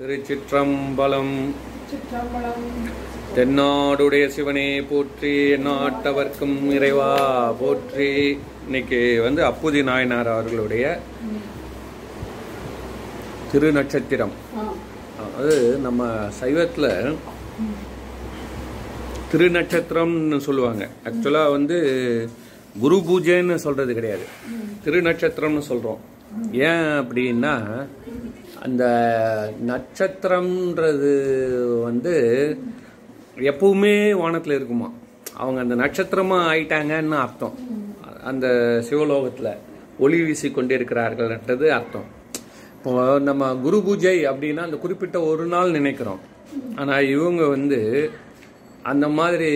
திருச்சிற்றம்பலம். சிற்றம்பலம் தென்னாடுடைய சிவனே போற்றி நாட்டவர்க்கும் இறைவா போற்றி. இன்னைக்கு வந்து அப்புதி நாயனார் அவர்களுடைய திருநட்சத்திரம். ஆ. அது நம்ம சைவத்தில் திருநட்சத்திரம்னு சொல்லுவாங்க. ஆக்சுவலாக வந்து குரு பூஜைன்னு சொல்றது கிடையாது. திருநட்சத்திரம்னு சொல்கிறோம் ஏன் அப்படின்னா அந்த நட்சத்திரம்ன்றது வந்து எப்பவுமே வானத்தில் இருக்குமா? அவங்க அந்த நட்சத்திரமாக ஆயிட்டாங்கன்னு அர்த்தம். அந்த சிவலோகத்தில் ஒளி வீசி கொண்டிருக்கிறார்கள்ன்றது அர்த்தம். இப்போ நம்ம குரு பூஜை அப்படின்னா அந்த குறிப்பிட்ட ஒரு நாள் நினைக்கிறோம். ஆனால் இவங்க வந்து அந்த மாதிரி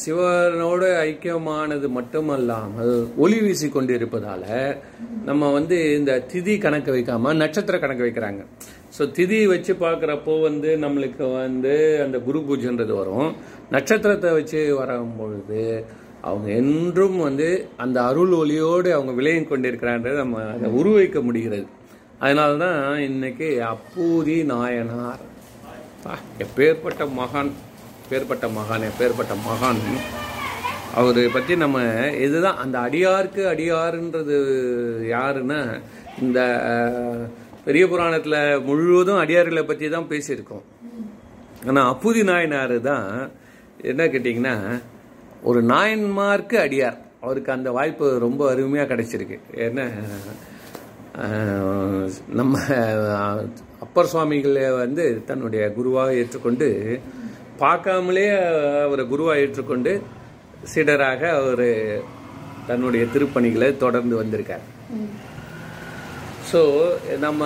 சிவனோட ஐக்கியமானது மட்டுமல்லாமல் ஒளி வீசி கொண்டிருப்பதால் நம்ம வந்து இந்த திதி கணக்கு வைக்காமல் நட்சத்திர கணக்கு வைக்கிறாங்க. ஸோ திதி வச்சு பார்க்குறப்போ வந்து நம்மளுக்கு வந்து அந்த குரு பூஜைன்றது வரும். நட்சத்திரத்தை வச்சு வரும்பொழுது அவங்க என்றும் வந்து அந்த அருள் ஒளியோடு அவங்க விளையும் கொண்டிருக்கிறான்றது நம்ம அதை உருவைக்க முடிகிறது. அதனால தான் இன்னைக்கு அப்பூதி நாயனார். எப்பேற்பட்ட மகான். பேர்பட்ட மகான் பேர்பட்ட மகான். அவரை பற்றி நம்ம இதுதான் அந்த அடியாருக்கு அடியாருன்றது யாருன்னா இந்த பெரிய புராணத்தில் முழுவதும் அடியார்களை பற்றி தான் பேசியிருக்கோம். ஆனால் அப்புதி நாயனார் தான் என்ன கேட்டிங்கன்னா ஒரு நாயன்மார்க்கு அடியார். அவருக்கு அந்த வாய்ப்பு ரொம்ப அருமையாக கிடைச்சிருக்கு. ஏன்னா நம்ம அப்பர் சுவாமிகளை வந்து தன்னுடைய குருவாக ஏற்றுக்கொண்டு பார்க்காமலே அவரை குருவாக ஏற்றுக்கொண்டு சீடராக அவர் தன்னுடைய திருப்பணிகளை தொடர்ந்து வந்திருக்கார். ஸோ நம்ம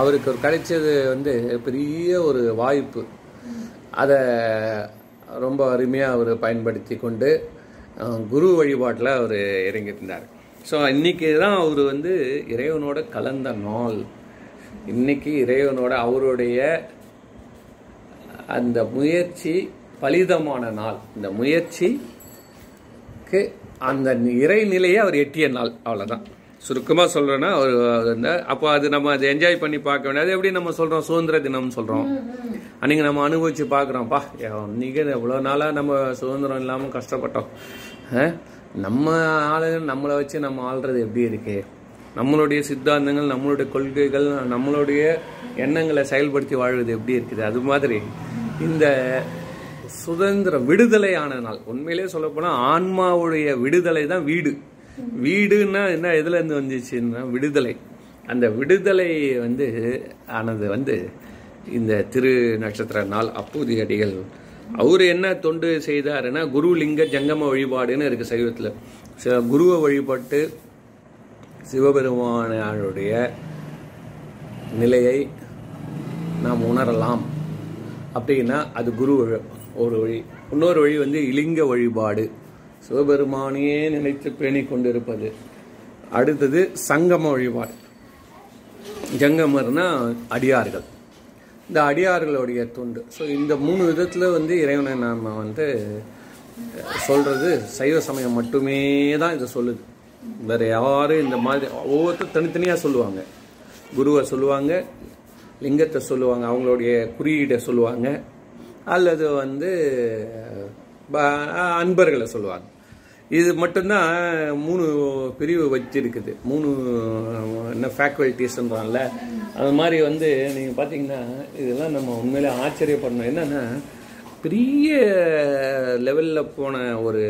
அவருக்கு ஒரு கிடைச்சது வந்து பெரிய ஒரு வாய்ப்பு. அதை ரொம்ப அருமையாக அவர் பயன்படுத்தி கொண்டு குரு வழிபாட்டில் அவர் இறங்கியிருந்தார். ஸோ இன்றைக்கி தான் அவர் வந்து இறைவனோட கலந்த நாள். இன்றைக்கி இறைவனோட அவருடைய அந்த முயற்சி பலிதமான நாள். இந்த முயற்சிக்கு அந்த இறைநிலையை அவர் எட்டிய நாள். அவ்வளோதான் சுருக்கமாக சொல்கிறேன்னா அவர் அந்த அப்போ அது நம்ம அதை என்ஜாய் பண்ணி பார்க்க வேண்டியது எப்படி நம்ம சொல்கிறோம் சுதந்திர தினம் சொல்கிறோம் அன்றைக்கி நம்ம அனுபவித்து பார்க்குறோம்ப்பா. இன்றைக்கி எவ்வளோ நாளாக நம்ம சுதந்திரம் இல்லாமல் கஷ்டப்பட்டோம். நம்ம ஆளுகள் நம்மளை வச்சு நம்ம ஆள்றது எப்படி இருக்கு? நம்மளுடைய சித்தாந்தங்கள் நம்மளுடைய கொள்கைகள் நம்மளுடைய எண்ணங்களை செயல்படுத்தி வாழ்வது எப்படி இருக்குது? அது மாதிரி. இந்த சுதந்திரம் விடுதலையான நாள். உண்மையிலே சொல்லப்போனால் ஆன்மாவுடைய விடுதலை தான் வீடு. வீடுன்னா என்ன எதுல இருந்து வந்துச்சுன்னா விடுதலை. அந்த விடுதலை வந்து ஆனது வந்து இந்த திரு நட்சத்திர நாள் அப்பூதி அடிகள் அவர் என்ன தொண்டு செய்தாருன்னா குரு லிங்க ஜங்கம வழிபாடுன்னு இருக்கு சைவத்தில். சில குருவை வழிபட்டு சிவபெருமானுடைய நிலையை நாம் உணரலாம். அப்படின்னா அது குரு ஒரு வழி. இன்னொரு வழி வந்து இலிங்க வழிபாடு. சிவபெருமானையே நினைத்து பேணி கொண்டிருப்பது. அடுத்தது சங்கம வழிபாடு. ஜங்கமர்னா அடியார்கள். இந்த அடியார்களுடைய துண்டு. ஸோ இந்த மூணு விதத்தில் வந்து இறைவனை நாம் வந்து சொல்கிறது சைவ சமயம் மட்டுமே தான் இதை சொல்லுது. வேறு யாரும் இந்த மாதிரி ஒவ்வொருத்தரும் தனித்தனியாக சொல்லுவாங்க. குருவை சொல்லுவாங்க லிங்கத்தை சொல்லுவாங்க அவங்களுடைய குறியீடை சொல்லுவாங்க. அல்லது வந்து அன்பர்களை சொல்லுவாங்க. இது மட்டும்தான் மூணு பிரிவு வச்சிருக்குது. மூணு என்ன ஃபேக்கல்ட்டிஸ்ன்றான்ல அது மாதிரி வந்து நீங்கள் பார்த்தீங்கன்னா இதெல்லாம் நம்ம உண்மையிலே ஆச்சரியப்படணும். என்னன்னா பெரிய லெவலில் போன ஒரு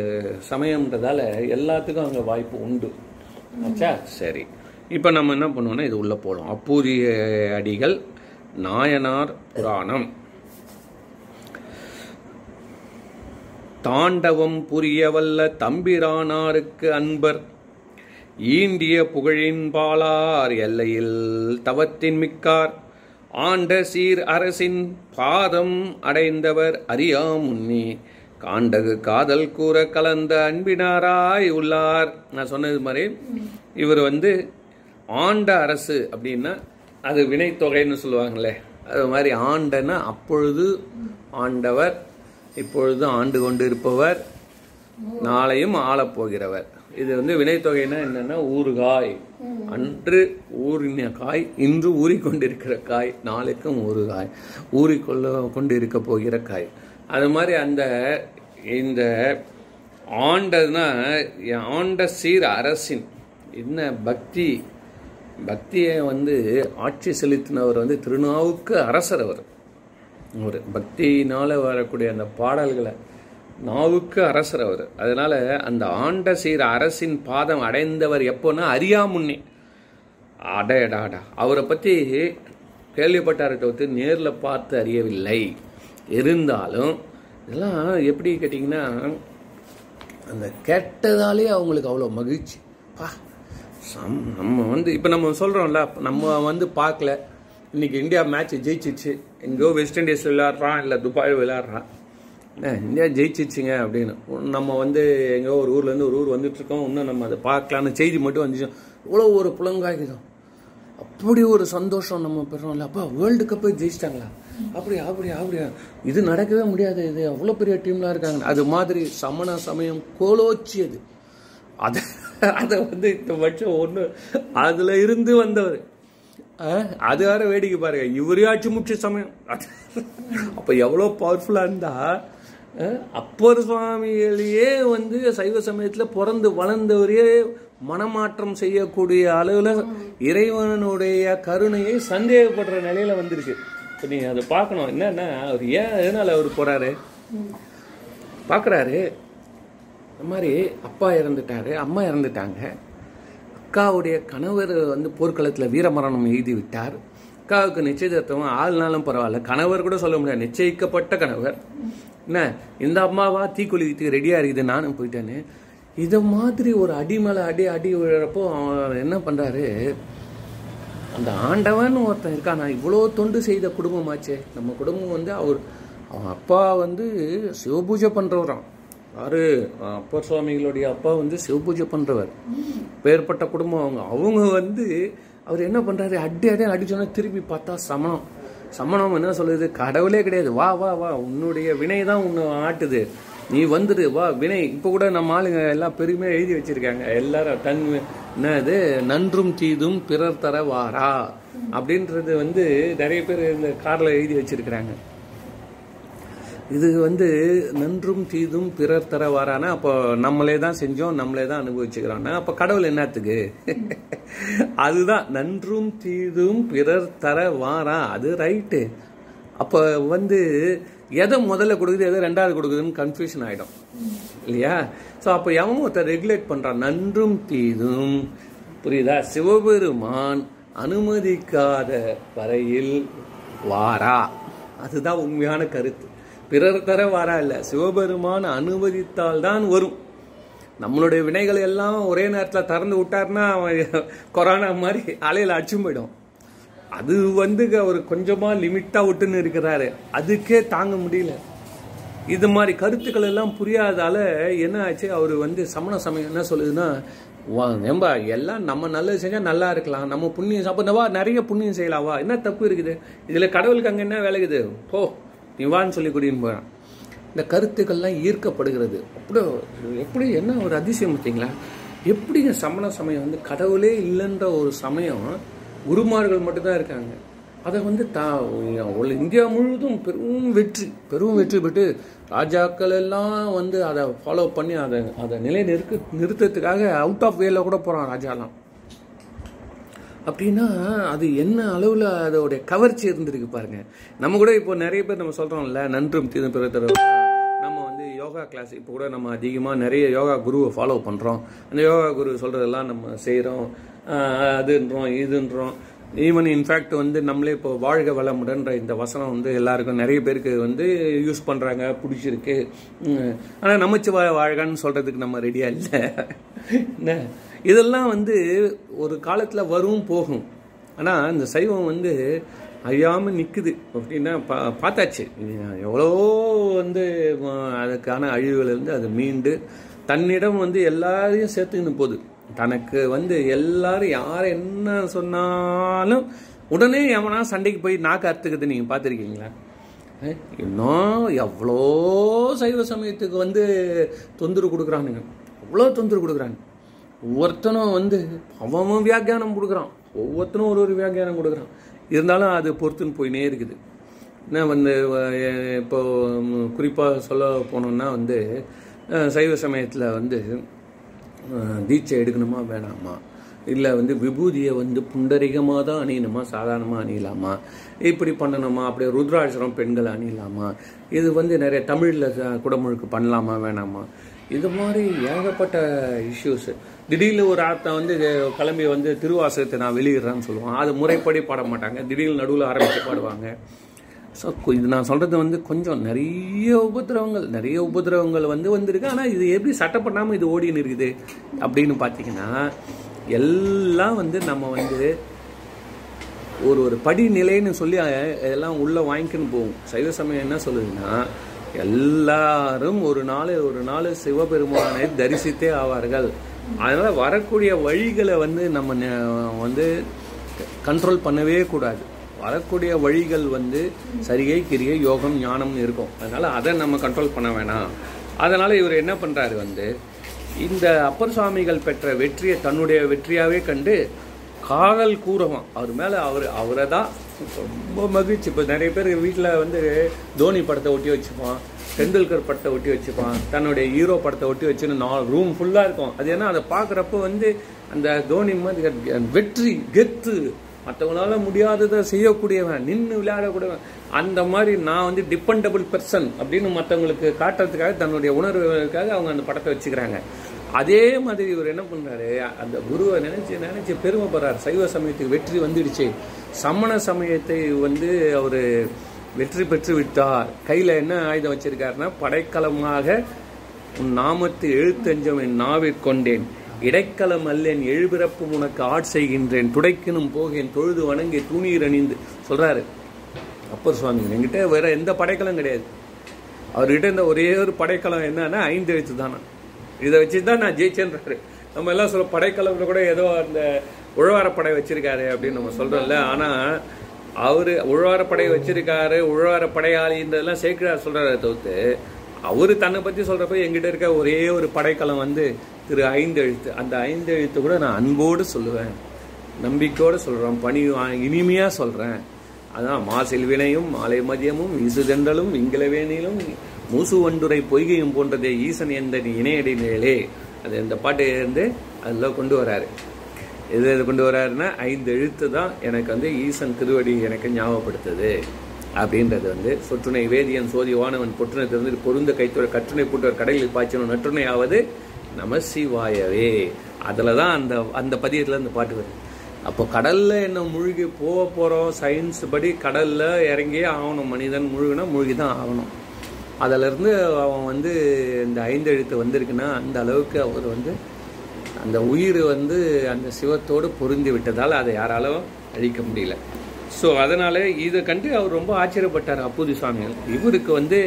சமயம்ன்றதால எல்லாத்துக்கும் அங்கே வாய்ப்பு உண்டு. ஆச்சா? சரி. இப்போ நம்ம என்ன பண்ணுவோம்னா இது உள்ளே போகலாம் அப்பூதிய அடிகள் நாயனார் புராணம். தாண்டவம் புரியவல்ல தம்பிரானாருக்கு அன்பர். ஈண்டிய புகழின் பாலார் எல்லையில் தவத்தின் மிக்கார். ஆண்ட சீர் அரசின் பாதம் அடைந்தவர் அறியா முன்னே காண்டகு காதல் கூற கலந்த அன்பினாராய் உள்ளார். நான் சொன்னது மாதிரி இவர் வந்து ஆண்ட அரசு அப்படின்னா அது வினைத்தொகைன்னு சொல்லுவாங்களே அது மாதிரி ஆண்டன அப்பொழுது ஆண்டவர் இப்பொழுது ஆண்டு கொண்டு இருப்பவர் நாளையும் ஆளப் போகிறவர் இது வந்து வினைத்தொகைனா என்னன்னா ஊறுகாய். அன்று ஊறின காய் இன்று ஊறிக்கொண்டிருக்கிற காய் நாளைக்கும் ஊறுகாய் ஊறிக்கொள்ள கொண்டு இருக்க போகிற காய். அது மாதிரி அந்த இந்த ஆண்டதுனா ஆண்ட சீர் அரசின் என்ன பக்தி பக்தியை வந்து ஆட்சி செலுத்தினவர் வந்து திருநாவுக்கு அரசர் அவர். ஒரு பக்தியினால் வரக்கூடிய அந்த பாடல்களை நாவுக்கு அரசர் அவர். அதனால் அந்த ஆண்ட செய்கிற அரசின் பாதம் அடைந்தவர் எப்போன்னா அறியாமுன்னே. அடையடாடா அவரை பற்றி கேள்விப்பட்டாரை தவிர்த்து நேரில் பார்த்து அறியவில்லை. இருந்தாலும் இதெல்லாம் எப்படி கேட்டிங்கன்னா அந்த கேட்டதாலே அவங்களுக்கு அவ்வளோ மகிழ்ச்சி. பா. நம்ம வந்து இப்போ நம்ம சொல்கிறோம்ல நம்ம வந்து பார்க்கல. இன்னைக்கு இந்தியா மேட்ச் ஜெயிச்சிச்சு. எங்கேயோ வெஸ்ட் இண்டீஸ் விளையாடுறான் இல்லை துபாய் விளையாடுறான். இந்தியா ஜெயிச்சிச்சுங்க அப்படின்னு. நம்ம வந்து எங்கேயோ ஒரு ஊர்லேருந்து ஒரு ஊர் வந்துட்டுருக்கோம் இன்னும் நம்ம அதை பார்க்கலான்னு செய்தி மட்டும் வந்துச்சு. இவ்வளோ ஒரு புலங்காகிதம் அப்படி ஒரு சந்தோஷம் நம்ம பெறோம்ல. அப்பா வேர்ல்டு கப்பே ஜெயிச்சிட்டாங்களா? அப்படியா அப்படியா அப்படியா இது நடக்கவே முடியாது. இது அவ்வளோ பெரிய டீம்லாம் இருக்காங்க. அது மாதிரி சமண சமயம் கோலோச்சியது. அதை அதை வந்து இந்த வருஷம் ஒன்று அதில் இருந்து வந்தவர். அது வேற வேடிக்கை பாருங்க. இவரே ஆட்சி முக்கிய சமயம். அப்போ எவ்வளோ பவர்ஃபுல்லாக இருந்தா அஹ், அப்பர் சுவாமிகளையே வந்து சைவ சமயத்தில் பிறந்து வளர்ந்தவரே மனமாற்றம் செய்யக்கூடிய அளவில் இறைவனுடைய கருணையை சந்தேகப்படுற நிலையில வந்துருச்சு இப்போ நீ அதை பார்க்கணும். என்னன்னா அவர் ஏன் எதனால அவர் போறாரு? பார்க்குறாரு இந்த மாதிரி அப்பா இறந்துட்டாரு அம்மா இறந்துட்டாங்க. அக்காவுடைய கணவர் வந்து போர்க்களத்தில் வீரமரணம் எழுதி விட்டார் அக்காவுக்கு நிச்சயதார்த்தம் ஆள்னாலும் பரவாயில்ல. கணவர் கூட சொல்ல முடியாது. நிச்சயிக்கப்பட்ட கணவர். என்ன? இந்த அம்மாவா? தீக்குளித்துக்கு ரெடியாக இருக்குது. நானும் போயிட்டேன்னு. இதை மாதிரி ஒரு அடி மேலே அடி அடி விழுறப்போ அவன் என்ன பண்ணுறாரு அந்த ஆண்டவன் ஒருத்தன் இருக்கான். நான் இவ்வளோ தொண்டு செய்த குடும்பமாச்சே. நம்ம குடும்பம் வந்து அவர் அவன் அப்பா வந்து சிவபூஜை பண்ணுறவராம் யாரு அப்பர் சுவாமிகளுடைய அப்பா வந்து சிவபூஜை பண்ணுறவர் பேர்பட்ட குடும்பம் அவங்க. அவங்க வந்து அவர் என்ன பண்ணுறாரு அடி அடி அடிச்சோன்னா திருப்பி பார்த்தா சமணம். சமணம் என்ன சொல்லுது? கடவுளே கிடையாது. வா வா வா. உன்னுடைய வினை தான் உன்னை ஆட்டுது. நீ வந்துடு வா வினை. இப்போ கூட நம்ம ஆளுங்க எல்லாம் பெருமையாக எழுதி வச்சிருக்காங்க. எல்லாரும் தன் என்னது? நன்றும் தீதும் பிறர் தர வாரா. அப்படின்றது வந்து நிறைய பேர் இந்த கார்ல எழுதி வச்சிருக்கிறாங்க. இது வந்து நன்றும் தீதும் பிறர் தர வாரானா அப்போ நம்மளே தான் செஞ்சோம் நம்மளே தான் அனுபவிச்சுக்கிறோம்னா அப்போ கடவுள் என்னத்துக்கு? அதுதான் நன்றும் தீதும் பிறர் தர வாரா அது ரைட்டு அப்போ வந்து எதை முதல்ல கொடுக்குது எதை ரெண்டாவது கொடுக்குதுன்னு கன்ஃபியூஷன் ஆகிடும் இல்லையா? ஸோ அப்போ எவன் ஒருத்தர் ரெகுலேட் பண்ணுறான் நன்றும் தீதும். புரியுதா? சிவபெருமான் அனுமதிக்காத வரையில் வாரா. அதுதான் உண்மையான கருத்து. பிறர் தர வரா இல்லை சிவபெருமான் அனுமதித்தால் தான் வரும். நம்மளுடைய வினைகள் எல்லாம் ஒரே நேரத்தில் திறந்து விட்டாருன்னா அவன் கொரோனா மாதிரி அலையில் அடிச்சும் போயிடும். அது வந்து அவர் கொஞ்சமாக லிமிட்டாக விட்டுன்னு இருக்கிறாரு. அதுக்கே தாங்க முடியல. இது மாதிரி கருத்துக்கள் எல்லாம் புரியாதால என்ன ஆச்சு? அவர் வந்து சமண சமயம் என்ன சொல்லுதுன்னா வா ஏம்பா எல்லாம் நம்ம நல்லது செஞ்சால் நல்லா இருக்கலாம். நம்ம புண்ணியம் சாப்பிட்றவா நிறைய புண்ணியம் செய்யலாவா என்ன தப்பு இருக்குது? இதில் கடவுளுக்கு அங்கே என்ன வேலைக்குது போ நீ சொல்லி கூட்டின்னு போகிறான் இந்த கருத்துக்கள்லாம் ஈர்க்கப்படுகிறது. அப்படியோ எப்படி என்ன ஒரு அதிசயம் பார்த்தீங்களா? எப்படிங்க சமண சமயம் வந்து கடவுளே இல்லைன்ற ஒரு சமயம் குருமார்கள் மட்டும்தான் இருக்காங்க. அதை வந்து தா உள்ள இந்தியா முழுவதும் பெரும் வெற்றி பெரும் வெற்றி பெற்று ராஜாக்கள் எல்லாம் வந்து அதை ஃபாலோ பண்ணி அதை அதை நிலை நிறுக்க நிறுத்தத்துக்காக அவுட் ஆஃப் வேல கூட போகிறான் ராஜாலாம். அப்படின்னா அது என்ன அளவில் அதோடைய கவர்ச்சி இருந்திருக்கு பாருங்க. நம்ம கூட இப்போ நிறைய பேர் நம்ம சொல்கிறோம்ல நன்றும் தீதும் பிற நம்ம வந்து யோகா கிளாஸ் இப்போ கூட நம்ம அதிகமாக நிறைய யோகா குருவை ஃபாலோ பண்ணுறோம் அந்த யோகா குரு சொல்கிறதெல்லாம் நம்ம செய்கிறோம் அதுன்றோம் இதுன்றோம். ஈவன் இன்ஃபேக்ட் வந்து நம்மளே இப்போ வாழ்க வளமுடன்ற இந்த வசனம் வந்து எல்லாருக்கும் நிறைய பேருக்கு வந்து யூஸ் பண்ணுறாங்க பிடிச்சிருக்கு. ஆனால் நமச்சிவாய வாழ்கன்னு சொல்கிறதுக்கு நம்ம ரெடியாக இல்லை. என்ன? இதெல்லாம் வந்து ஒரு காலத்தில் வரும் போகும். ஆனால் இந்த சைவம் வந்து அழியாமல் நிற்குது அப்படின்னா பா பார்த்தாச்சு. எவ்வளோ வந்து அதுக்கான அழிவுகளிலிருந்து அது மீண்டு தன்னிடம் வந்து எல்லாரையும் சேர்த்துக்கின்னு போகுது. தனக்கு வந்து எல்லாரும் யார் என்ன சொன்னாலும் உடனே எவனா சண்டைக்கு போய் நாக்கு அறுத்துக்கிறது நீங்கள் பார்த்துருக்கீங்களா? இன்னும் எவ்வளோ சைவ சமயத்துக்கு வந்து தொந்தரவு கொடுக்குறானுங்க. அவ்வளோ தொந்தரவு கொடுக்குறாங்க. ஒவ்வொருத்தனும் வந்து அவன் வியாக்கியானம் கொடுக்குறான். ஒவ்வொருத்தனும் ஒரு ஒரு வியாக்கியானம் கொடுக்குறான். இருந்தாலும் அது பொறுத்துன்னு போயினே இருக்குது. என்ன வந்து இப்போது இப்போ குறிப்பாக சொல்ல போனோம்னா வந்து சைவ சமயத்தில் வந்து தீட்சை எடுக்கணுமா வேணாமா? இல்லை வந்து விபூதியை வந்து புண்டரிகமாக தான் அணியணுமா சாதாரணமாக அணியலாமா? இப்படி பண்ணணுமா? அப்படியே ருத்ராட்சரம் பெண்கள் அணியலாமா? இது வந்து நிறைய தமிழில் குடமுழுக்கு பண்ணலாமா வேணாமா? இது மாதிரி ஏகப்பட்ட இஷ்யூஸு திடீர்னு ஒரு ஆத்தன் வந்து கிளம்பி வந்து திருவாசகத்தை நான் வெளியிடுறேன்னு சொல்லுவான் அது முறைப்படி பாட மாட்டாங்க. திடீர்னு நடுவில் ஆரம்பித்து பாடுவாங்க. ஸோ இது நான் சொல்கிறது வந்து கொஞ்சம் நிறைய உபதிரவங்கள் நிறைய உபதிரவங்கள் வந்து வந்திருக்கு. ஆனால் இது எப்படி சட்டம் பண்ணாமல் இது ஓடின்னு இருக்குது அப்படின்னு பார்த்தீங்கன்னா எல்லாம் வந்து நம்ம வந்து ஒரு ஒரு படிநிலைன்னு சொல்லி இதெல்லாம் எல்லாம் உள்ளே வாங்கிக்கின்னு போகும் சைவ சமயம் என்ன சொல்லுதுன்னா எல்லாரும் ஒரு நாள் ஒரு நாள் சிவபெருமானை தரிசித்தே ஆவார்கள். அதனால் வரக்கூடிய வழிகளை வந்து நம்ம வந்து கண்ட்ரோல் பண்ணவே கூடாது. வரக்கூடிய வழிகள் வந்து சரிகை கிரியை யோகம் ஞானம்னு இருக்கும். அதனால் அதை நம்ம கண்ட்ரோல் பண்ண வேணாம். அதனால் இவர் என்ன பண்ணுறாரு வந்து இந்த அப்பர் சுவாமிகள் பெற்ற வெற்றியை தன்னுடைய வெற்றியாகவே கண்டு காதல் கூறவும். அவர் மேலே அவர் அவரை தான் ரொம்ப மகிழ்ச்சி. இப்போ நிறைய பேர் வீட்டில் வந்து தோனி படத்தை ஒட்டி வச்சுப்பான் டெண்டுல்கர் படத்தை ஒட்டி வச்சுப்பான் தன்னுடைய ஹீரோ படத்தை ஒட்டி வச்சுன்னு நாலு ரூம் ஃபுல்லாக இருக்கும். அது ஏன்னா அதை பார்க்குறப்ப வந்து அந்த தோனி மாதிரி வெற்றி கெத்து மற்றவங்களால முடியாததை செய்யக்கூடியவன் நின்று விளையாடக்கூடியவன். அந்த மாதிரி நான் வந்து டிபெண்டபிள் பர்சன் அப்படின்னு மற்றவங்களுக்கு காட்டுறதுக்காக தன்னுடைய உணர்வுகளுக்காக அவங்க அந்த படத்தை வச்சுக்கிறாங்க. அதே மாதிரி இவர் என்ன பண்ணுறாரு அந்த குருவை நினச்சி நினச்சி பெருமைப்படுறார். சைவ சமயத்துக்கு வெற்றி வந்துடுச்சு. சமண சமயத்தை வந்து அவர் வெற்றி பெற்று விட்டார் கையில் என்ன ஆயுதம் வச்சிருக்காருன்னா படைக்கலமாக உன் நாமத்து எழுத்தஞ்சம் என் நாவிற் கொண்டேன். இடைக்கலம் அல்லேன் எழுபிறப்பு உனக்கு ஆட் செய்கின்றேன். துடைக்கணும் போகேன் தொழுது வணங்கி துணீர் அணிந்து. சொல்கிறாரு அப்பர் சுவாமி என்கிட்ட வேற எந்த படைக்கலம் கிடையாது. அவர்கிட்ட இந்த ஒரே ஒரு படைக்கலம் என்னன்னா ஐந்து எழுத்து தானே. இதை வச்சு தான் நான் ஜெயிச்சேன்றாரு. நம்ம எல்லாம் சொல்ல படைக்கலம்ல கூட ஏதோ அந்த உழவாரப்படை வச்சிருக்காரு அப்படின்னு நம்ம சொல்கிறோம்ல ஆனால் அவர் உழவாரப்படை வச்சிருக்காரு உழவாரப்படையாளின்றதெல்லாம் சேக்கிரார் சொல்கிறார தவிர்த்து அவர் தன்னை பற்றி சொல்கிறப்ப எங்கிட்ட இருக்க ஒரே ஒரு படைக்கலம் வந்து திரு ஐந்து எழுத்து அந்த ஐந்து எழுத்து கூட நான் அன்போடு சொல்லுவேன் நம்பிக்கையோடு சொல்கிறேன் பணி இனிமையாக சொல்கிறேன் அதான் மாசில் வினையும் மாலை மதியமும் இசுதென்றலும் விங்கிலவேனிலும் மூசு ஒன்றுரை பொய்கையும் போன்றதே ஈசன் எந்த இணையடி மேலே. அது இந்த பாட்டு இருந்து அதில் கொண்டு வராரு? எது எது கொண்டு வராருன்னா ஐந்து எழுத்து தான் எனக்கு வந்து ஈசன் திருவடி எனக்கு ஞாபகப்படுத்துது. அப்படின்றது வந்து சொற்றுணை வேதியன் சோதி வானவன் பொற்றுணை திறந்து பொருந்த கைத்தோட கற்றுணை பூட்டவர் கடையில் பாய்ச்சணும் நற்றுணை ஆவது நம சிவாயவே. அதில் தான் அந்த அந்த பதியத்தில் அந்த பாட்டு வருது. அப்போ கடலில் என்ன மூழ்கி போக போகிறோம் சயின்ஸ் படி கடலில் இறங்கியே ஆகணும். மனிதன் முழுகினா முழுகி தான் ஆகணும். அதிலிருந்து அவன் வந்து இந்த ஐந்து எழுத்து வந்திருக்குன்னா அந்த அளவுக்கு அவர் வந்து அந்த உயிர் வந்து அந்த சிவத்தோடு பொருந்தி விட்டதால் அதை யாராலும் அழிக்க முடியல. ஸோ அதனால் இதை கண்டு அவர் ரொம்ப ஆச்சரியப்பட்டார் அப்பூதி சுவாமிகள். இவருக்கு வந்து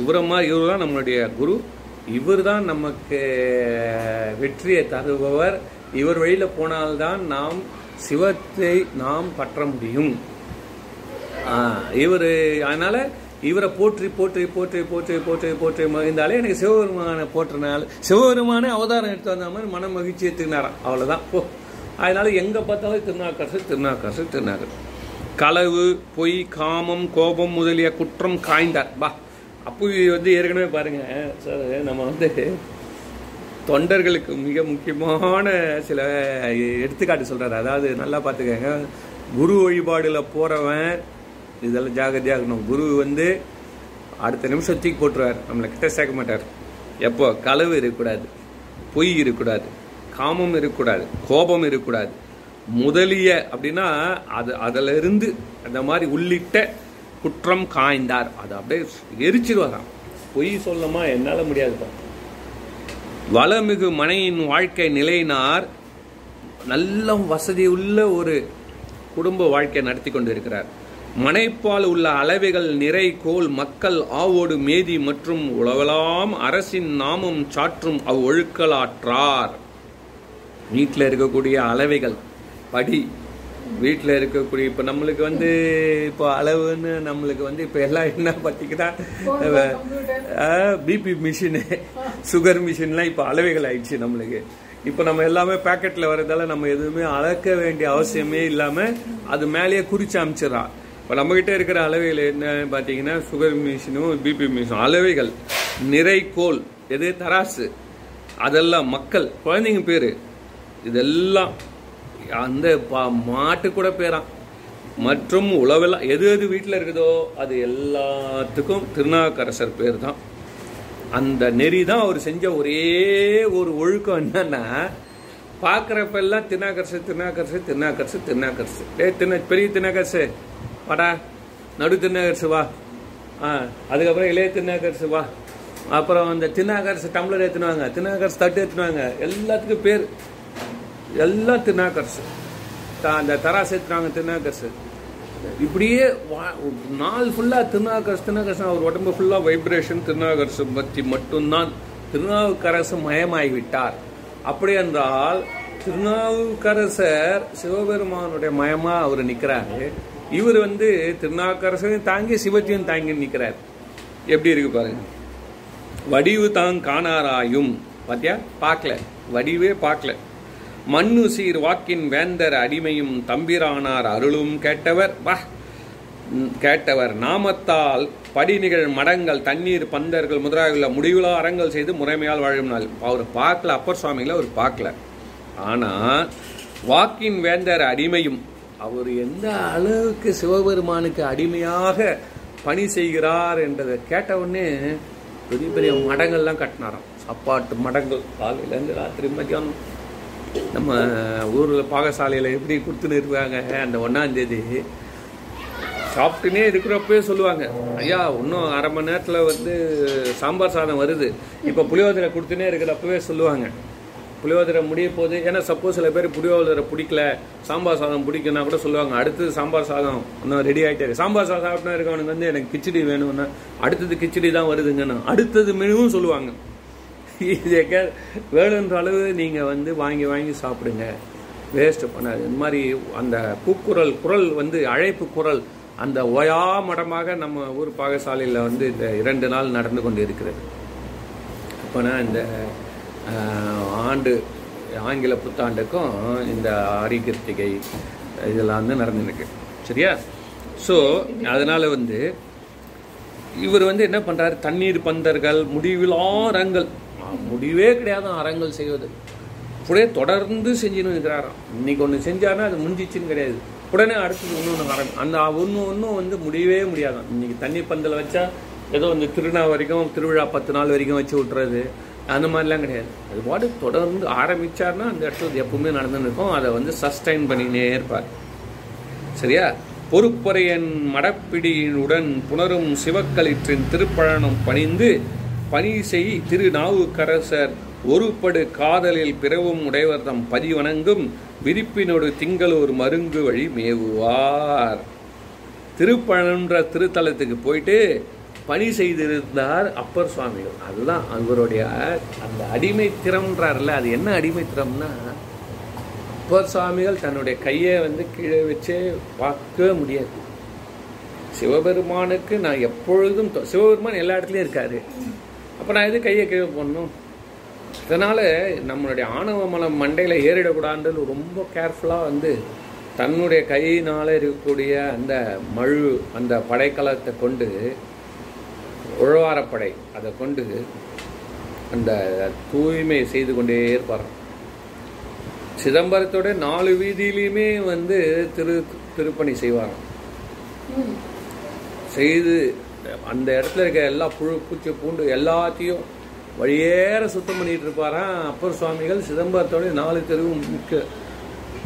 இவரம்மா இவர் தான் நம்மளுடைய குரு. இவர் தான் நமக்கு வெற்றியை தருபவர். இவர் வழியில் போனால்தான் நாம் சிவத்தை நாம் பற்ற முடியும். இவர் அதனால் இவரை போற்றி போற்றி போற்றி போற்றி போற்றி போற்றி. மகிழ்ந்தாலே எனக்கு சிவபெருமானை போற்றனால சிவபெருமானே அவதாரம் எடுத்து வந்த மாதிரி மன மகிழ்ச்சியை திருநாராம் அவ்வளோதான் போ. அதனால எங்கே பார்த்தாலும் திருநாக்கரசு திருநாக்கரசு திருநாக்கரசு களவு பொய் காமம் கோபம் முதலிய குற்றம் காய்ந்தார். பா. அப்போ வந்து ஏற்கனவே பாருங்கள் சார் நம்ம வந்து தொண்டர்களுக்கு மிக முக்கியமான சில எடுத்துக்காட்டு சொல்கிறார் அதாவது நல்லா பார்த்துக்கங்க. குரு வழிபாடில் போகிறவன் இதெல்லாம் ஜாகிரதையாக இருக்கணும். குரு வந்து அடுத்த நிமிஷம் தூக்கி போட்டுருவார். நம்மளை கிட்ட சேர்க்க மாட்டார். எப்போ? களவு இருக்கக்கூடாது. பொய் இருக்கக்கூடாது. காமம் இருக்கக்கூடாது. கோபம் இருக்கக்கூடாது. முதலிய அப்படின்னா அது அதிலிருந்து அந்த மாதிரி உள்ளிட்ட குற்றம் காய்ந்தார். அதை அப்படியே எரிச்சிருவாராம். பொய் சொல்லமா என்னால் முடியாதுப்பா. வளமிகு மனையின் வாழ்க்கை நிலையினார் நல்ல வசதி உள்ள ஒரு குடும்ப வாழ்க்கை நடத்தி கொண்டிருக்கிறார். மனைப்பால் உள்ள அளவைகள் நிறை கோல் மக்கள் ஆவோடு மேதி மற்றும் உலகலாம் அரசின் நாமம் சாற்றும் அவ்வொழுக்கலாற்றார். வீட்டில் இருக்கக்கூடிய அளவைகள் படி. வீட்டில் இருக்கக்கூடிய இப்போ நம்மளுக்கு வந்து இப்போ அளவுன்னு நம்மளுக்கு வந்து இப்போ எல்லாம் என்ன பார்த்தீங்கன்னா பிபி மிஷினு சுகர் மிஷின்லாம் இப்போ அளவைகள் ஆயிடுச்சு நம்மளுக்கு. இப்போ நம்ம எல்லாமே பேக்கெட்ல வரதால நம்ம எதுவுமே அளக்க வேண்டிய அவசியமே இல்லாம அது மேலேயே குறிச்சு அமைச்சிடறா. இப்போ நம்மகிட்ட இருக்கிற அளவைகள் என்ன பார்த்தீங்கன்னா சுகர் மிஷினும் பிபி மிஷினும் அளவைகள் நிறைகோல் எது தராசு அதெல்லாம் மக்கள் குழந்தைங்க பேர் இதெல்லாம் அந்த பா- மாட்டு கூட பேரான் மற்றும் உழவெல்லாம் எது எது வீட்டில் இருக்குதோ அது எல்லாத்துக்கும் திருநாவுக்கரசர் பேர் தான் அந்த நெறி தான் அவர் செஞ்ச ஒரே ஒரு ஒழுக்கம் என்னன்னா பார்க்குறப்பெல்லாம் திருநாக்கரசு திருநாக்கரசு திருநாக்கரசு திருநாக்கரசு ஏ திரு பெரிய திருநாக்கரசு வாடா. நடு திருநாக்கரசு வா. ஆ அதுக்கப்புறம் இளைய திருநாக்கரசு வா. அப்புறம் அந்த திருநாகரசு டம்ளர் ஏற்றுனாங்க திருநாக்கரசு தட்டு ஏற்றுனாங்க எல்லாத்துக்கும் பேர். எல்லாம் திருநாகரசு த- அந்த தராசு ஏற்றுனாங்க திருநாகரசு இப்படியே வா- நாள் ஃபுல்லாக திருநாவுக்கரசு திருநாவுக்கரசு அவர் உடம்பு ஃபுல்லாக வைப்ரேஷன் திருநாவுக்கரசு பற்றி மட்டும்தான் திருநாவுக்கரசு மயமாகிவிட்டார். அப்படி என்றால் திருநாவுக்கரசர் சிவபெருமானுடைய மயமாக அவர் நிற்கிறாரு இவர் வந்து திருநாவுக்கரசரையும் தாங்கி சிவத்தையும் தாங்கி நிற்கிறார் எப்படி இருக்கு பாருங்க. வடிவு தான் காணாராயும். பாத்தியா? பார்க்கல. வடிவே பார்க்கல. மண்ணு சீர் வாக்கின் வேந்தர் அடிமையும் தம்பிரானார் அருளும் கேட்டவர். வா. கேட்டவர். நாமத்தால் படிநிகழ் மடங்கள் தண்ணீர் பந்தர்கள் முதலாக முடிவுலா அறங்கள் செய்து முறைமையால் வாழும் நாள். அவர் பார்க்கல அப்பர் சுவாமிகளை அவர் பார்க்கல. ஆனால் வாக்கின் வேந்தர் அடிமையும் அவர் எந்த அளவுக்கு சிவபெருமானுக்கு அடிமையாக பணி செய்கிறார் என்றதை கேட்டவுடனே பெரிய பெரிய மடங்கள்லாம் கட்டினாராம். சாப்பாட்டு மடங்கள். காலையிலேருந்து ராத்திரி மத்தியானம் நம்ம ஊரில் பாகசாலையில் எப்படி கொடுத்துன்னு இருக்காங்க அந்த ஒன்றாந்தேதி சாப்பிட்டுனே இருக்கிறப்பவே சொல்லுவாங்க ஐயா இன்னும் அரை மணி நேரத்தில் வந்து சாம்பார் சாதம் வருது. இப்போ புளியோதரை கொடுத்துனே இருக்கிறப்பவே சொல்லுவாங்க. புளியோதரை முடிய போகுது ஏன்னா சப்போஸ் சில பேர் புளியோதரை பிடிக்கல சாம்பார் சாதம் பிடிக்குன்னா கூட சொல்லுவாங்க அடுத்தது சாம்பார் சாதம் இன்னும் ரெடி ஆகிட்டே சாம்பார் சாதம் சாப்பிட்டா இருக்கவனுக்கு வந்து எனக்கு கிச்சடி வேணும்னா அடுத்தது கிச்சடி தான் வருதுங்கன்னு அடுத்தது மெனுவும் சொல்லுவாங்க. இதை வேணுன்ற அளவு நீங்கள் வந்து வாங்கி வாங்கி சாப்பிடுங்க. வேஸ்ட் பண்ணாது. இந்த மாதிரி அந்த கூக்குரல் குரல் வந்து அழைப்பு குரல் அந்த ஓயா மடமாக நம்ம ஊர் பாகசாலையில் வந்து இந்த இரண்டு நாள் நடந்து கொண்டு இருக்கிறது அப்போனா இந்த ஆண்டு ஆங்கில புத்தாண்டுக்கும் இந்த ஆரிகிருத்திகை இதெல்லாம் வந்து நடந்துருக்கு சரியா? ஸோ அதனால் வந்து இவர் வந்து என்ன பண்ணுறாரு தண்ணீர் பந்தர்கள் முடிவிலா அறங்கள் முடிவே கிடையாது அறங்கள் செய்வது. அப்படியே தொடர்ந்து செஞ்சுன்னு இருக்கிறாராம் இன்னைக்கு ஒன்று செஞ்சாருன்னா அது முடிஞ்சிச்சுன்னு கிடையாது. உடனே அடுத்தது இன்னொன்று ஆரம்பி அந்த ஒன்று ஒன்றும் வந்து முடியவே முடியாதான் இன்னைக்கு தண்ணி பந்தல் வச்சா ஏதோ இந்த திருநா வரைக்கும் திருவிழா பத்து நாள் வரைக்கும் வச்சு விட்டுறது. அந்த மாதிரிலாம் கிடையாது. அது பாடு தொடர்ந்து ஆரம்பிச்சாருன்னா அந்த இடத்துல எப்பவுமே நடந்துன்னு இருக்கும். அதை வந்து சஸ்டைன் பண்ணினே இருப்பார். சரியா? பொறுப்பறையன் மடப்பிடியினுடன் புணரும் சிவக்களிற்றின் திருப்பழனம் பணிந்து பணி செய் திருநாவுக்கரசர். ஒருபடு காதலில் பிறவும் உடையவர் தம் பதிவணங்கும் விரிப்பினோடு திங்களூர் மருங்கு வழி மேவுவார். திருப்பழன்ற திருத்தலத்துக்கு போயிட்டு பணி செய்திருந்தார் அப்பர் சுவாமிகள் அதுதான் அவருடைய அந்த அடிமைத்திறம்ன்றார்ல அது என்ன அடிமைத்திறம்னா அப்பர் சுவாமிகள் தன்னுடைய கையை வந்து கீழே வச்சே பார்க்கவே முடியாது. சிவபெருமானுக்கு நான் எப்பொழுதும் சிவபெருமான் எல்லா இடத்துலையும் இருக்காரு. அப்போ நான் எது கையை கீழே போடணும்? அதனால் நம்மளுடைய ஆணவ மலம் மண்டையில் ஏறிடக்கூடாதுன்னு ரொம்ப கேர்ஃபுல்லாக வந்து தன்னுடைய கையினால் இருக்கக்கூடிய அந்த மழு அந்த படைக்கலத்தை கொண்டு உழவாரப்படை அதை கொண்டு அந்த தூய்மை செய்து கொண்டே இருப்பார். சிதம்பரத்தோட நாலு வீதியிலையுமே வந்து திரு திருப்பணி செய்வாராம். ம். செய்து அந்த இடத்துல இருக்க எல்லா புழு பூச்சி பூண்டு எல்லாத்தையும் வழியேற சுத்தம் பண்ணிட்டு இருப்பாராம். அப்பர் சுவாமிகள் சிதம்பரத்தோட நாலு தெருவும் மிக்க.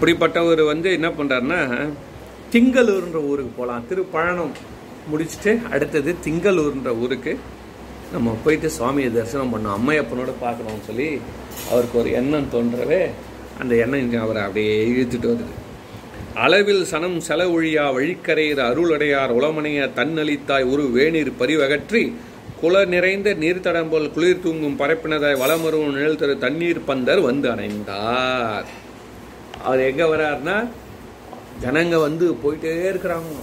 இப்படிப்பட்டவர் வந்து என்ன பண்றாருன்னா திங்களூர்ன்ற ஊருக்கு போகலாம் திருப்பழனம். முடிச்சுட்டு அடுத்தது திங்களூர்ன்ற ஊருக்கு நம்ம போயிட்டு சுவாமியை தரிசனம் பண்ணோம். அம்மையப்பனோட பார்க்கணும்னு சொல்லி அவருக்கு ஒரு எண்ணம் தோன்றவே அந்த எண்ணம் அவரை அப்படியே இழுத்துட்டு வருது அளவில் சனம் செலவொழியா வழிக்கரையிற அருளடையார் உளமனைய தன்னளித்தாய் ஒரு வேநீர் பரிவகற்றி குல நிறைந்த நீர்த்தடம்போல் குளிர் தூங்கும் பரப்பினதாய் வளமரும் நிழல் தரு தண்ணீர் பந்தர் வந்து அணைந்தார். அவர் எங்கே வர்றாருன்னா ஜனங்க வந்து போயிட்டே இருக்கிறாங்க.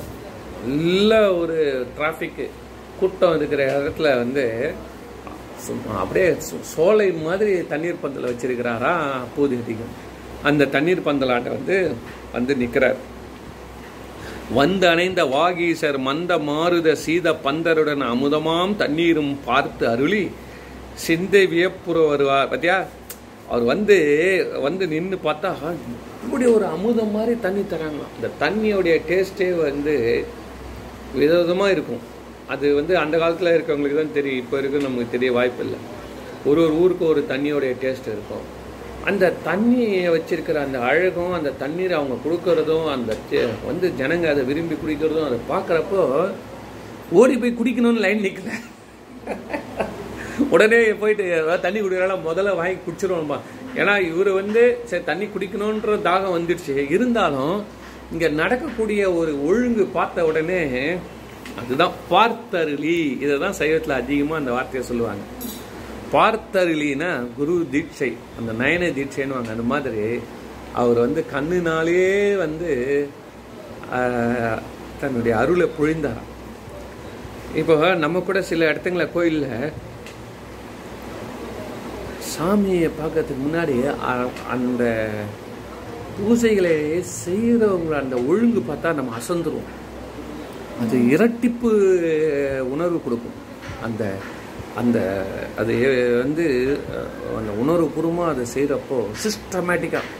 நல்ல ஒரு டிராஃபிக்கு கூட்டம் இருக்கிற இடத்துல வந்து சும்மா அப்படியே சோ- சோலை மாதிரி தண்ணீர் பந்தல் வச்சிருக்கிறாரா பூதேதிகம் அந்த தண்ணீர் பந்தலாட்ட வந்து வந்து நிற்கிறார் வந்து அணைந்த வாகீசர் மந்த மாருத சீத பந்தருடன் அமுதமாம் தண்ணீரும் பார்த்து அருளி சிந்தை வியப்புற வருவார். பார்த்தியா அவர் வந்து வந்து நின்று பார்த்தா இப்படி ஒரு அமுதம் மாதிரி தண்ணி தராங்களாம். இந்த தண்ணியோடைய டேஸ்ட்டே வந்து விதவிதமாக இருக்கும். அது வந்து அந்த காலத்தில் இருக்கவங்களுக்கு தான் தெரியும். இப்போ இருக்கு நமக்கு தெரிய வாய்ப்பு இல்லை ஒரு ஒரு ஊருக்கு ஒரு தண்ணியோடைய டேஸ்ட் இருக்கும். அந்த தண்ணியை வச்சிருக்கிற அந்த அழகும் அந்த தண்ணீரை அவங்க கொடுக்கறதும் அந்த வந்து ஜனங்க அதை விரும்பி குடிக்கிறதும் அதை பார்க்குறப்போ ஓடி போய் குடிக்கணும்னு லைன் நிற்கல உடனே போயிட்டு ஏதாவது தண்ணி குடிக்கிறாலும் முதல்ல வாங்கி குடிச்சிருவோம்பா ஏன்னா இவர் வந்து சரி தண்ணி குடிக்கணுன்ற தாகம் வந்துடுச்சு. இருந்தாலும் இங்கே நடக்கக்கூடிய ஒரு ஒழுங்கு பார்த்த உடனே அதுதான் பார்த்தருளி. இதை தான் சைவத்தில் அதிகமாக அந்த வார்த்தையை சொல்லுவாங்க. பார்த்தருளினா குரு தீட்சை அந்த நயன தீட்சைன்னு வாங்க. அந்த மாதிரி அவர் வந்து கண்ணுனாலே வந்து தன்னுடைய அருளை பொழிந்தாராம் இப்போ நம்ம கூட சில இடத்துங்கள கோயிலில் சாமியை பார்க்கறதுக்கு முன்னாடி அ- அந்த பூஜைகளை செய்கிறவங்கள அந்த ஒழுங்கு பார்த்தா நம்ம அசந்துருவோம். அது இரட்டிப்பு உணர்வு கொடுக்கும். அந்த அந்த அது வந்து அந்த உணர்வுபூர்வமாக அதை செய்கிறப்போ சிஸ்டமேட்டிக்காக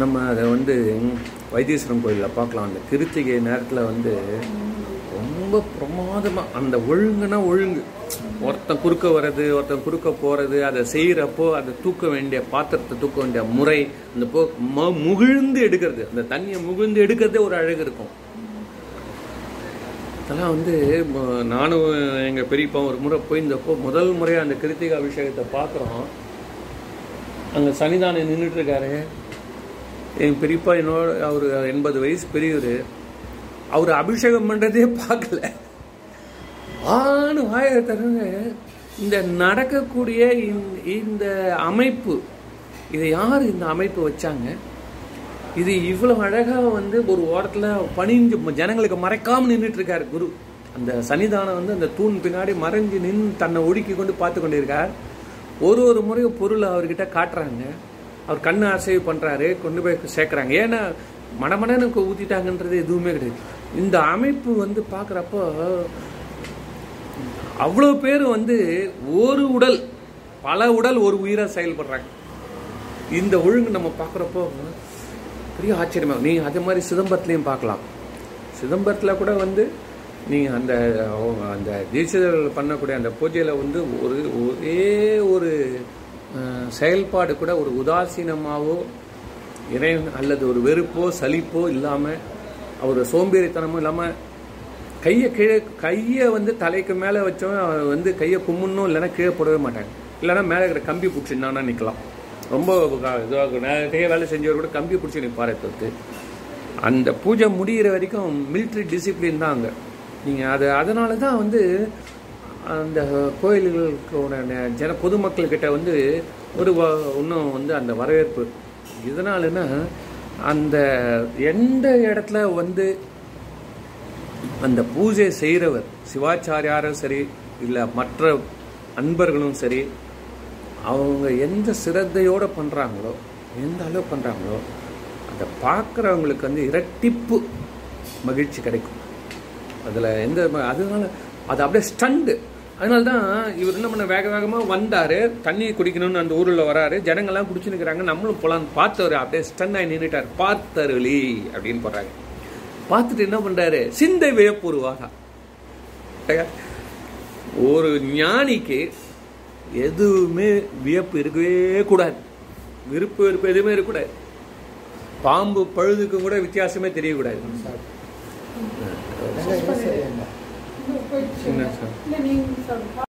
நம்ம அதை வந்து வைத்தீஸ்வரன் கோயிலில் பார்க்கலாம். அந்த கிருத்திகை நேரத்தில் வந்து ரொம்ப பிரமாதமாக அந்த ஒழுங்குனா ஒழுங்கு. ஒருத்தன் குறுக்க வர்றது ஒருத்தன் குறுக்க போகிறது அதை செய்கிறப்போ அதை தூக்க வேண்டிய பாத்திரத்தை தூக்க வேண்டிய முறை அந்த போ ம- முகிழ்ந்து எடுக்கிறது. அந்த தண்ணியை முகிழ்ந்து எடுக்கிறதே ஒரு அழகு இருக்கும். அதெல்லாம் வந்து நானும் எங்கள் பெரியப்பா ஒரு முறை போயிருந்தப்போ முதல் முறையாக அந்த கிருத்திகா அபிஷேகத்தை பார்க்குறோம் அங்கே சன்னிதானம் நின்றுட்டுருக்காரு என் பெரியப்பா என்னோட அவர் எண்பது வயசு பெரியவர். அவர் அபிஷேகம் பண்ணுறதே பார்க்கல. ஆணு வாயை திறந்து இந்த நடக்கக்கூடிய இந்த- இந்த அமைப்பு இதை யார் இந்த அமைப்பு வச்சாங்க? இது இவ்வளவு அழகாக வந்து ஒரு ஓரத்தில் பணிஞ்சு ஜனங்களுக்கு மறைக்காமல் நின்றுட்டு இருக்கார் குரு. அந்த சன்னிதானம் வந்து அந்த தூண் பின்னாடி மறைஞ்சு நின்று தன்னை ஒடுக்கி கொண்டு பார்த்து கொண்டிருக்கார். ஒரு ஒரு முறையும் பொருளை அவர்கிட்ட காட்டுறாங்க. அவர் கண்ணு அசைவு பண்ணுறாரு கொண்டு போய் சேர்க்குறாங்க. ஏன்னா மடமடனுக்கு ஊற்றிட்டாங்கன்றது எதுவுமே கிடையாது. இந்த அமைப்பு வந்து பார்க்குறப்போ அவ்வளோ பேர் வந்து ஒரு உடல் பல உடல் ஒரு உயிராக செயல்படுறாங்க. இந்த ஒழுங்கு நம்ம பார்க்குறப்போ பெரிய ஆச்சரியமாக நீங்கள் அதே மாதிரி சிதம்பரத்துலேயும் பார்க்கலாம். சிதம்பரத்தில் கூட வந்து நீங்கள் அந்த அவங்க அந்த தீட்சிதர்கள் பண்ணக்கூடிய அந்த பூஜையில் வந்து ஒரு ஒரே ஒரு செயல்பாடு கூட ஒரு உதாசீனமாகவோ இறை அல்லது ஒரு வெறுப்போ சலிப்போ இல்லாமல் அவர் சோம்பேறித்தனமும் இல்லாமல் கையை கீழே கையை வந்து தலைக்கு மேலே வச்சவன் அவன் வந்து கையை கும்முன்னும் இல்லைன்னா கீழே போடவே மாட்டாங்க இல்லைன்னா மேலே இருக்கிற கம்பி பிடிச்சிருந்தானா நிற்கலாம் ரொம்ப இதுவாக நிறைய வேலை செஞ்சவர் கூட கம்பி பிடிச்சி நிற்பாரே தவிர்த்து. அந்த பூஜை முடிகிற வரைக்கும் மிலிட்ரி டிசிப்ளின் தான் அங்கே. நீங்கள் அது அதனால தான் வந்து அந்த கோயில்களோட ந- ஜன பொதுமக்கள்கிட்ட வந்து ஒரு இன்னும் வந்து அந்த வரவேற்பு. இதனாலன்னா அந்த எந்த இடத்துல வந்து அந்த பூஜை செய்கிறவர் சிவாச்சாரியாரும் சரி இல்லை மற்ற அன்பர்களும் சரி அவங்க எந்த சிரத்தையோடு பண்ணுறாங்களோ எந்த அளவு பண்ணுறாங்களோ அதை பார்க்குறவங்களுக்கு வந்து இரட்டிப்பு மகிழ்ச்சி கிடைக்கும். அதில் எந்த அதனால அது அப்படியே ஸ்டண்டு அதனால தான் இவர் என்ன பண்ண வேக வேகமாக வந்தார் தண்ணி குடிக்கணும்னு அந்த ஊரில் வராரு ஜனங்கள்லாம் குடிச்சுன்னுக்குறாங்க நம்மளும் போகலான்னு பார்த்தவர் அப்படியே ஸ்டன் ஆகி நின்றுட்டார் பார்த்தருளி அப்படின்னு போடுறாங்க பார்த்துட்டு என்ன பண்றாரு? சிந்தை வியப்புருவாக ஒரு ஞானிக்கு எதுவுமே வியப்பு இருக்கவே கூடாது. விருப்பு வெறுப்பு எதுவுமே இருக்கக்கூடாது. பாம்பு பழுதுக்கும் கூட வித்தியாசமே தெரியக்கூடாது. என்ன சார்